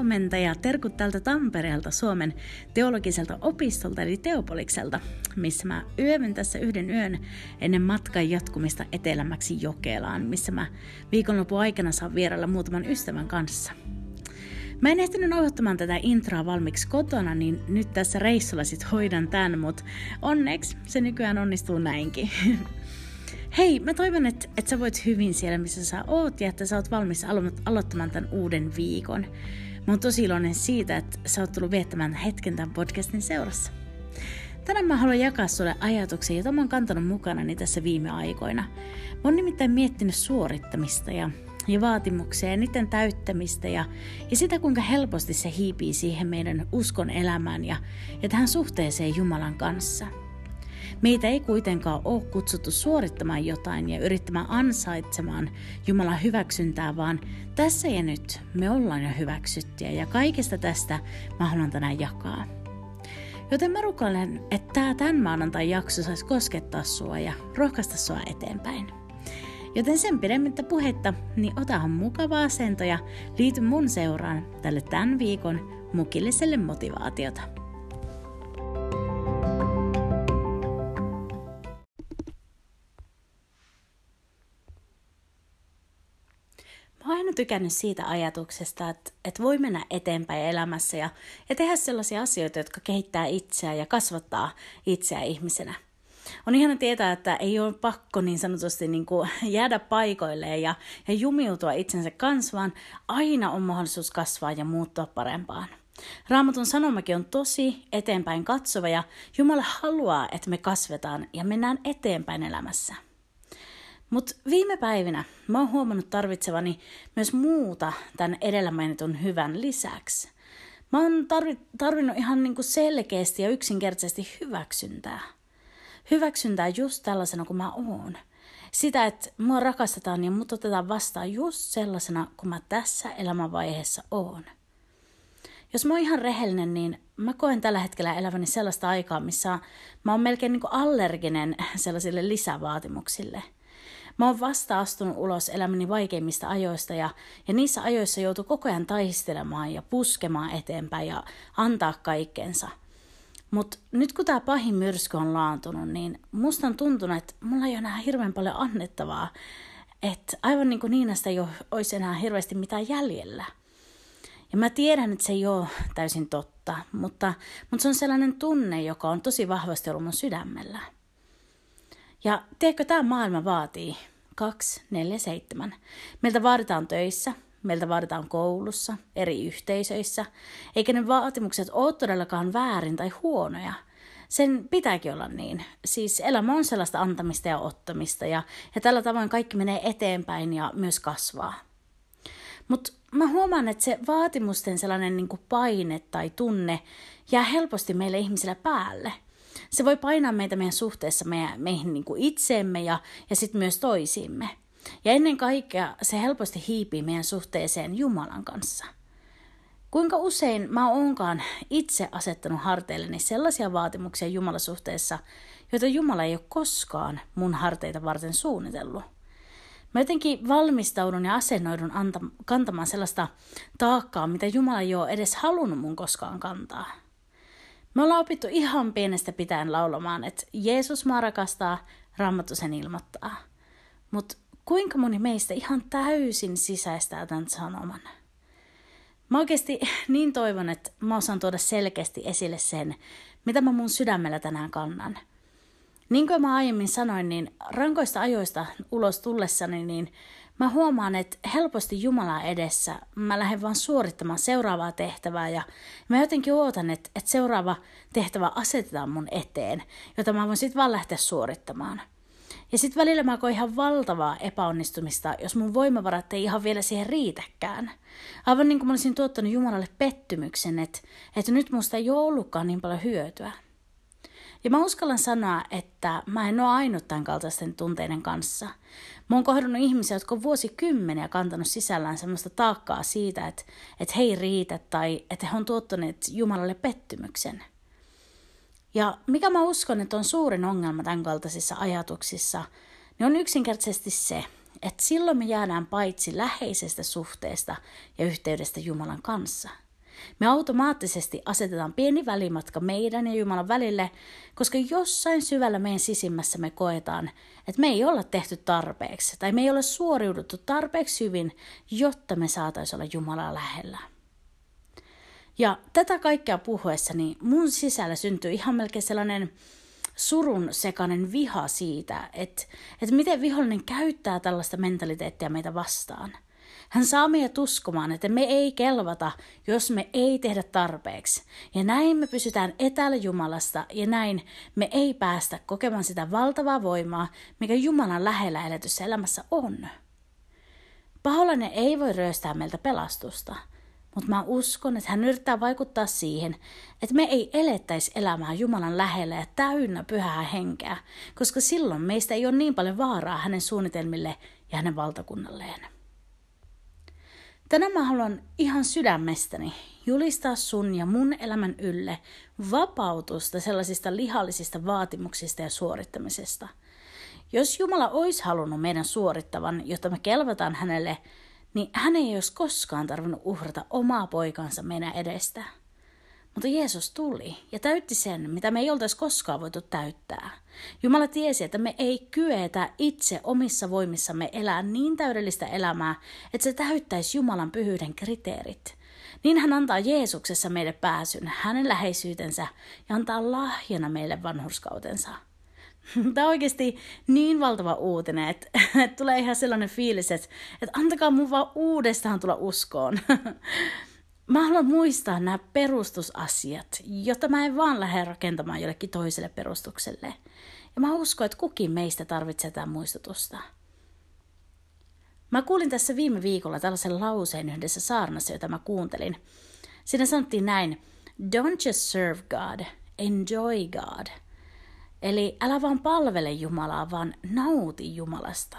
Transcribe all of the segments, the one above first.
Huomenta ja terkut täältä Tampereelta Suomen teologiselta opistolta eli Teopolikselta, missä mä yövyn tässä yhden yön ennen matkan jatkumista etelämäksi Jokelaan, missä mä viikonlopun aikana saan vierailla muutaman ystävän kanssa. Mä en ehtinyt nauhoittamaan tätä introa valmiiksi kotona, niin nyt tässä reissulla sit hoidan tän, mutta onneksi se nykyään onnistuu näinkin. Hei, mä toivon, että, että sä voit hyvin siellä, missä sä oot ja että sä oot valmis alo- aloittamaan tämän uuden viikon. Mä oon tosi iloinen siitä, että sä oot tullut viettämään hetken tämän podcastin seurassa. Tänään mä haluan jakaa sulle ajatuksia, joita mä oon kantanut mukanani tässä viime aikoina. Mä oon nimittäin miettinyt suorittamista ja, ja vaatimuksia ja niiden täyttämistä ja, ja sitä, kuinka helposti se hiipii siihen meidän uskon elämään ja, ja tähän suhteeseen Jumalan kanssa – Meitä ei kuitenkaan ole kutsuttu suorittamaan jotain ja yrittämään ansaitsemaan Jumalan hyväksyntää, vaan tässä ja nyt me ollaan jo hyväksyttyjä ja kaikesta tästä mä haluan tänään jakaa. Joten mä rukoilen, että tämä tämän maanantai jakso saisi koskettaa sua ja rohkaista sua eteenpäin. Joten sen pidemmittä puhetta, niin otahan mukava asento ja liity mun seuraan tälle tämän viikon mukilliselle motivaatiota. Aina tykännyt siitä ajatuksesta, että, että voi mennä eteenpäin elämässä ja, ja tehdä sellaisia asioita, jotka kehittää itseä ja kasvattaa itseä ihmisenä. On ihana tietää, että ei ole pakko niin sanotusti niin kuin jäädä paikoilleen ja, ja jumiutua itsensä kanssa, vaan aina on mahdollisuus kasvaa ja muuttua parempaan. Raamatun sanomakin on tosi eteenpäin katsova ja Jumala haluaa, että me kasvetaan ja mennään eteenpäin elämässä. Mutta viime päivinä mä oon huomannut tarvitsevani myös muuta tämän edellä mainitun hyvän lisäksi. Mä oon tarvi, tarvinnut ihan niinku selkeästi ja yksinkertaisesti hyväksyntää. Hyväksyntää just tällaisena kuin mä oon. Sitä, että mua rakastetaan ja mut otetaan vastaan just sellaisena kuin mä tässä elämänvaiheessa oon. Jos mä oon ihan rehellinen, niin mä koen tällä hetkellä eläväni sellaista aikaa, missä mä oon melkein niin allerginen sellaisille lisävaatimuksille – Mä oon vasta astunut ulos elämäni vaikeimmista ajoista ja, ja niissä ajoissa joutuu koko ajan taistelemaan ja puskemaan eteenpäin ja antaa kaikkensa. Mutta nyt kun tämä pahin myrsky on laantunut, niin musta on tuntunut, että mulla ei ole enää hirveän paljon annettavaa. Että aivan niin kuin Niinasta ei olisi enää hirveästi mitään jäljellä. Ja mä tiedän, että se ei ole täysin totta, mutta, mutta se on sellainen tunne, joka on tosi vahvasti ollut mun sydämellä. Ja tiedätkö, tämä maailma vaatii 2, 4, 7. Meiltä vaaditaan töissä, meiltä vaaditaan koulussa, eri yhteisöissä, eikä ne vaatimukset ole todellakaan väärin tai huonoja. Sen pitääkin olla niin. Siis elämä on sellaista antamista ja ottamista ja, ja tällä tavoin kaikki menee eteenpäin ja myös kasvaa. Mutta mä huomaan, että se vaatimusten sellainen niin paine tai tunne jää helposti meille ihmisille päälle – se voi painaa meitä meidän suhteessa meidän, meihin niin kuin itseemme ja, ja sitten myös toisiimme. Ja ennen kaikkea se helposti hiipii meidän suhteeseen Jumalan kanssa. Kuinka usein mä oonkaan itse asettanut harteilleni sellaisia vaatimuksia Jumalasuhteessa, joita Jumala ei ole koskaan mun harteita varten suunnitellut. Mä jotenkin valmistaudun ja asennoidun anta- kantamaan sellaista taakkaa, mitä Jumala ei ole edes halunnut mun koskaan kantaa. Me ollaan opittu ihan pienestä pitäen laulamaan, että Jeesus maa rakastaa, Raamattu sen ilmoittaa. Mutta kuinka moni meistä ihan täysin sisäistää tämän sanoman? Mä oikeasti niin toivon, että mä osaan tuoda selkeästi esille sen, mitä mä mun sydämellä tänään kannan. Niin kuin mä aiemmin sanoin, niin rankoista ajoista ulos tullessani, niin mä huomaan, että helposti Jumala edessä mä lähden vaan suorittamaan seuraavaa tehtävää ja mä jotenkin ootan, että, että seuraava tehtävä asetetaan mun eteen, jota mä voin sitten vaan lähteä suorittamaan. Ja sitten välillä mä koin ihan valtavaa epäonnistumista, jos mun voimavarat ei ihan vielä siihen riitäkään. Aivan niin kuin mä olisin tuottanut Jumalalle pettymyksen, että, että nyt musta ei ole ollutkaan niin paljon hyötyä. Ja mä uskallan sanoa, että mä en ole ainut tämän kaltaisten tunteiden kanssa. Mä oon kohdannut ihmisiä, jotka on vuosikymmeniä kantanut sisällään semmoista taakkaa siitä, että, että he ei riitä tai että he on tuottaneet Jumalalle pettymyksen. Ja mikä mä uskon, että on suurin ongelma tämän kaltaisissa ajatuksissa, niin on yksinkertaisesti se, että silloin me jäädään paitsi läheisestä suhteesta ja yhteydestä Jumalan kanssa – me automaattisesti asetetaan pieni välimatka meidän ja Jumalan välille, koska jossain syvällä meidän sisimmässä me koetaan, että me ei olla tehty tarpeeksi tai me ei ole suoriuduttu tarpeeksi hyvin, jotta me saataisiin olla Jumalaa lähellä. Ja tätä kaikkea puhuessani mun sisällä syntyy ihan melkein sellainen surun sekainen viha siitä, että, että miten vihollinen käyttää tällaista mentaliteettia meitä vastaan – hän saa meidät uskomaan, että me ei kelvata, jos me ei tehdä tarpeeksi. Ja näin me pysytään etäällä Jumalasta ja näin me ei päästä kokemaan sitä valtavaa voimaa, mikä Jumalan lähellä eletyssä elämässä on. Paholainen ei voi ryöstää meiltä pelastusta, mutta mä uskon, että hän yrittää vaikuttaa siihen, että me ei elettäisi elämää Jumalan lähellä ja täynnä pyhää henkeä, koska silloin meistä ei ole niin paljon vaaraa hänen suunnitelmille ja hänen valtakunnalleen. Tänään mä haluan ihan sydämestäni julistaa sun ja mun elämän ylle vapautusta sellaisista lihallisista vaatimuksista ja suorittamisesta. Jos Jumala olisi halunnut meidän suorittavan, jotta me kelvataan hänelle, niin hän ei olisi koskaan tarvinnut uhrata omaa poikansa meidän edestä. Mutta Jeesus tuli ja täytti sen, mitä me ei oltaisi koskaan voitu täyttää. Jumala tiesi, että me ei kyetä itse omissa voimissamme elää niin täydellistä elämää, että se täyttäisi Jumalan pyhyyden kriteerit. Niin hän antaa Jeesuksessa meille pääsyn, hänen läheisyytensä ja antaa lahjana meille vanhurskautensa. Tämä on oikeasti niin valtava uutinen, että, tulee ihan sellainen fiilis, että antakaa mun vaan uudestaan tulla uskoon. Mä haluan muistaa nämä perustusasiat, jotta mä en vaan lähde rakentamaan jollekin toiselle perustukselle. Ja mä uskon, että kukin meistä tarvitsee tätä muistutusta. Mä kuulin tässä viime viikolla tällaisen lauseen yhdessä saarnassa, jota mä kuuntelin. Siinä sanottiin näin, don't just serve God, enjoy God. Eli älä vaan palvele Jumalaa, vaan nauti Jumalasta.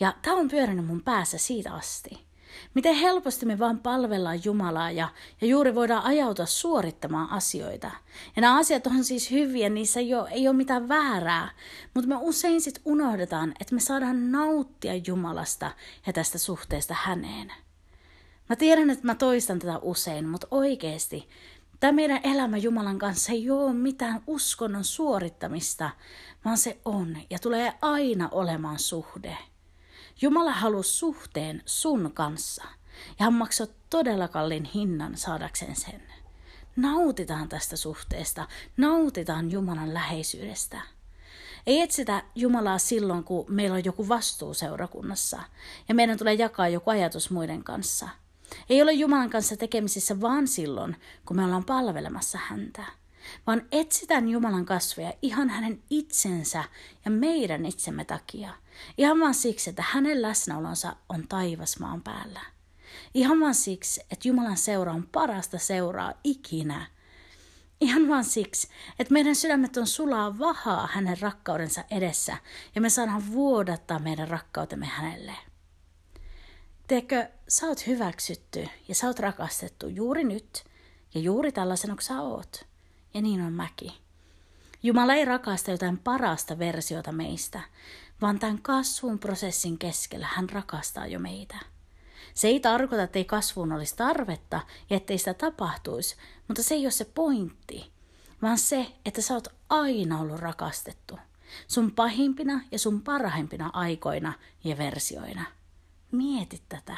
Ja tämä on pyörinyt mun päässä siitä asti. Miten helposti me vaan palvellaan Jumalaa ja, ja juuri voidaan ajautua suorittamaan asioita. Ja nämä asiat on siis hyviä, niissä ei ole, ei ole mitään väärää, mutta me usein sitten unohdetaan, että me saadaan nauttia Jumalasta ja tästä suhteesta häneen. Mä tiedän, että mä toistan tätä usein, mutta oikeasti tämä meidän elämä Jumalan kanssa ei ole mitään uskonnon suorittamista, vaan se on ja tulee aina olemaan suhde. Jumala halusi suhteen sun kanssa ja hän maksoi todella kallin hinnan saadakseen sen. Nautitaan tästä suhteesta, nautitaan Jumalan läheisyydestä. Ei etsitä Jumalaa silloin, kun meillä on joku vastuu seurakunnassa ja meidän tulee jakaa joku ajatus muiden kanssa. Ei ole Jumalan kanssa tekemisissä vaan silloin, kun me ollaan palvelemassa häntä vaan etsitään Jumalan kasveja ihan hänen itsensä ja meidän itsemme takia. Ihan vaan siksi, että hänen läsnäolonsa on taivas maan päällä. Ihan vaan siksi, että Jumalan seura on parasta seuraa ikinä. Ihan vaan siksi, että meidän sydämet on sulaa vahaa hänen rakkaudensa edessä ja me saadaan vuodattaa meidän rakkautemme hänelle. Teekö, sä oot hyväksytty ja sä oot rakastettu juuri nyt ja juuri tällaisena kuin sä oot ja niin on mäki. Jumala ei rakasta jotain parasta versiota meistä, vaan tämän kasvun prosessin keskellä hän rakastaa jo meitä. Se ei tarkoita, että ei kasvuun olisi tarvetta ja ettei sitä tapahtuisi, mutta se ei ole se pointti, vaan se, että sä oot aina ollut rakastettu. Sun pahimpina ja sun parhaimpina aikoina ja versioina. Mieti tätä.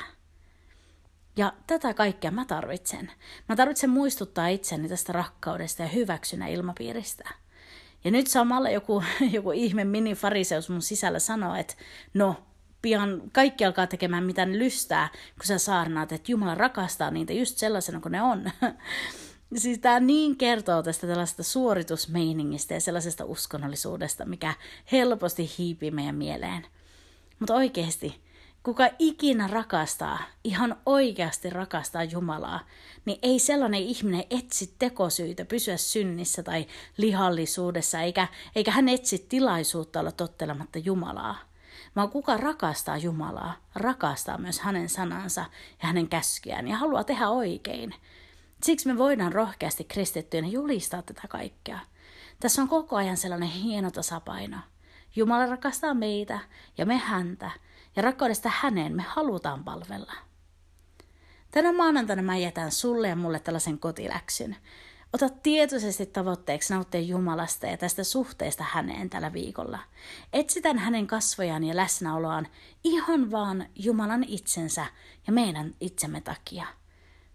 Ja tätä kaikkea mä tarvitsen. Mä tarvitsen muistuttaa itseni tästä rakkaudesta ja hyväksynä ilmapiiristä. Ja nyt samalla joku, joku ihme mini-fariseus mun sisällä sanoo, että no, pian kaikki alkaa tekemään mitä ne lystää, kun sä saarnaat, että Jumala rakastaa niitä just sellaisena kuin ne on. Siis tämä niin kertoo tästä tällaista suoritusmeiningistä ja sellaisesta uskonnollisuudesta, mikä helposti hiipii meidän mieleen. Mutta oikeasti, kuka ikinä rakastaa, ihan oikeasti rakastaa Jumalaa, niin ei sellainen ihminen etsi tekosyitä pysyä synnissä tai lihallisuudessa, eikä, eikä hän etsi tilaisuutta olla tottelematta Jumalaa. Vaan kuka rakastaa Jumalaa, rakastaa myös hänen sanansa ja hänen käskyään ja haluaa tehdä oikein. Siksi me voidaan rohkeasti kristittyinä julistaa tätä kaikkea. Tässä on koko ajan sellainen hieno tasapaino. Jumala rakastaa meitä ja me häntä, ja rakkaudesta häneen me halutaan palvella. Tänä maanantaina mä jätän sulle ja mulle tällaisen kotiläksyn. Ota tietoisesti tavoitteeksi nauttia Jumalasta ja tästä suhteesta häneen tällä viikolla. Etsitän hänen kasvojaan ja läsnäoloaan ihan vaan Jumalan itsensä ja meidän itsemme takia.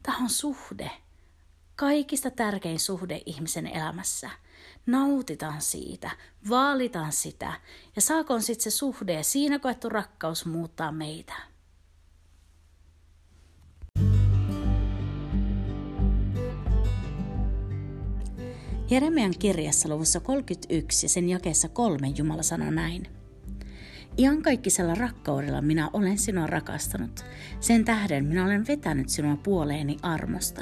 Tämä on suhde. Kaikista tärkein suhde ihmisen elämässä. Nautitaan siitä, vaalitaan sitä ja saakoon sitten se suhde ja siinä koettu rakkaus muuttaa meitä. Jeremian kirjassa luvussa 31 ja sen jakeessa kolme Jumala sanoo näin. Iankaikkisella rakkaudella minä olen sinua rakastanut. Sen tähden minä olen vetänyt sinua puoleeni armosta.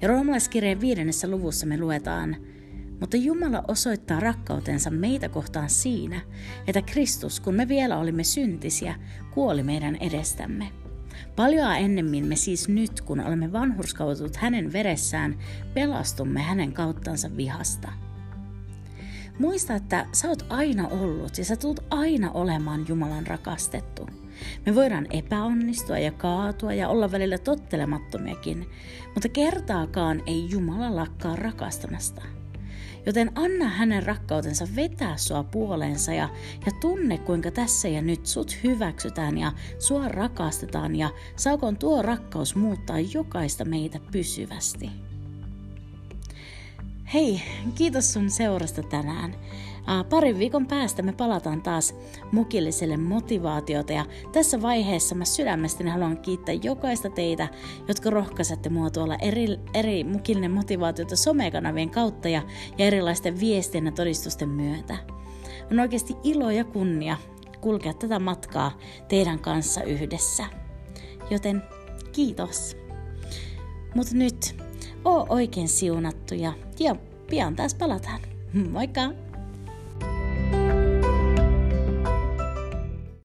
Ja roomalaiskirjeen viidennessä luvussa me luetaan, mutta Jumala osoittaa rakkautensa meitä kohtaan siinä, että Kristus, kun me vielä olimme syntisiä, kuoli meidän edestämme – Paljoa ennemmin me siis nyt, kun olemme vanhurskautut hänen veressään, pelastumme hänen kauttansa vihasta. Muista, että sä oot aina ollut ja sä tulet aina olemaan Jumalan rakastettu. Me voidaan epäonnistua ja kaatua ja olla välillä tottelemattomiakin, mutta kertaakaan ei Jumala lakkaa rakastamasta. Joten anna hänen rakkautensa vetää sua puoleensa ja, ja tunne, kuinka tässä ja nyt sut hyväksytään ja sua rakastetaan ja saakoon tuo rakkaus muuttaa jokaista meitä pysyvästi. Hei, kiitos sun seurasta tänään. Parin viikon päästä me palataan taas mukilliselle motivaatiota ja tässä vaiheessa mä sydämestäni haluan kiittää jokaista teitä, jotka rohkaisette mua tuolla eri, eri mukillinen motivaatiota somekanavien kautta ja, ja erilaisten viestien ja todistusten myötä. On oikeasti ilo ja kunnia kulkea tätä matkaa teidän kanssa yhdessä. Joten kiitos. Mutta nyt, oo oikein siunattu ja, ja pian taas palataan. Moikka!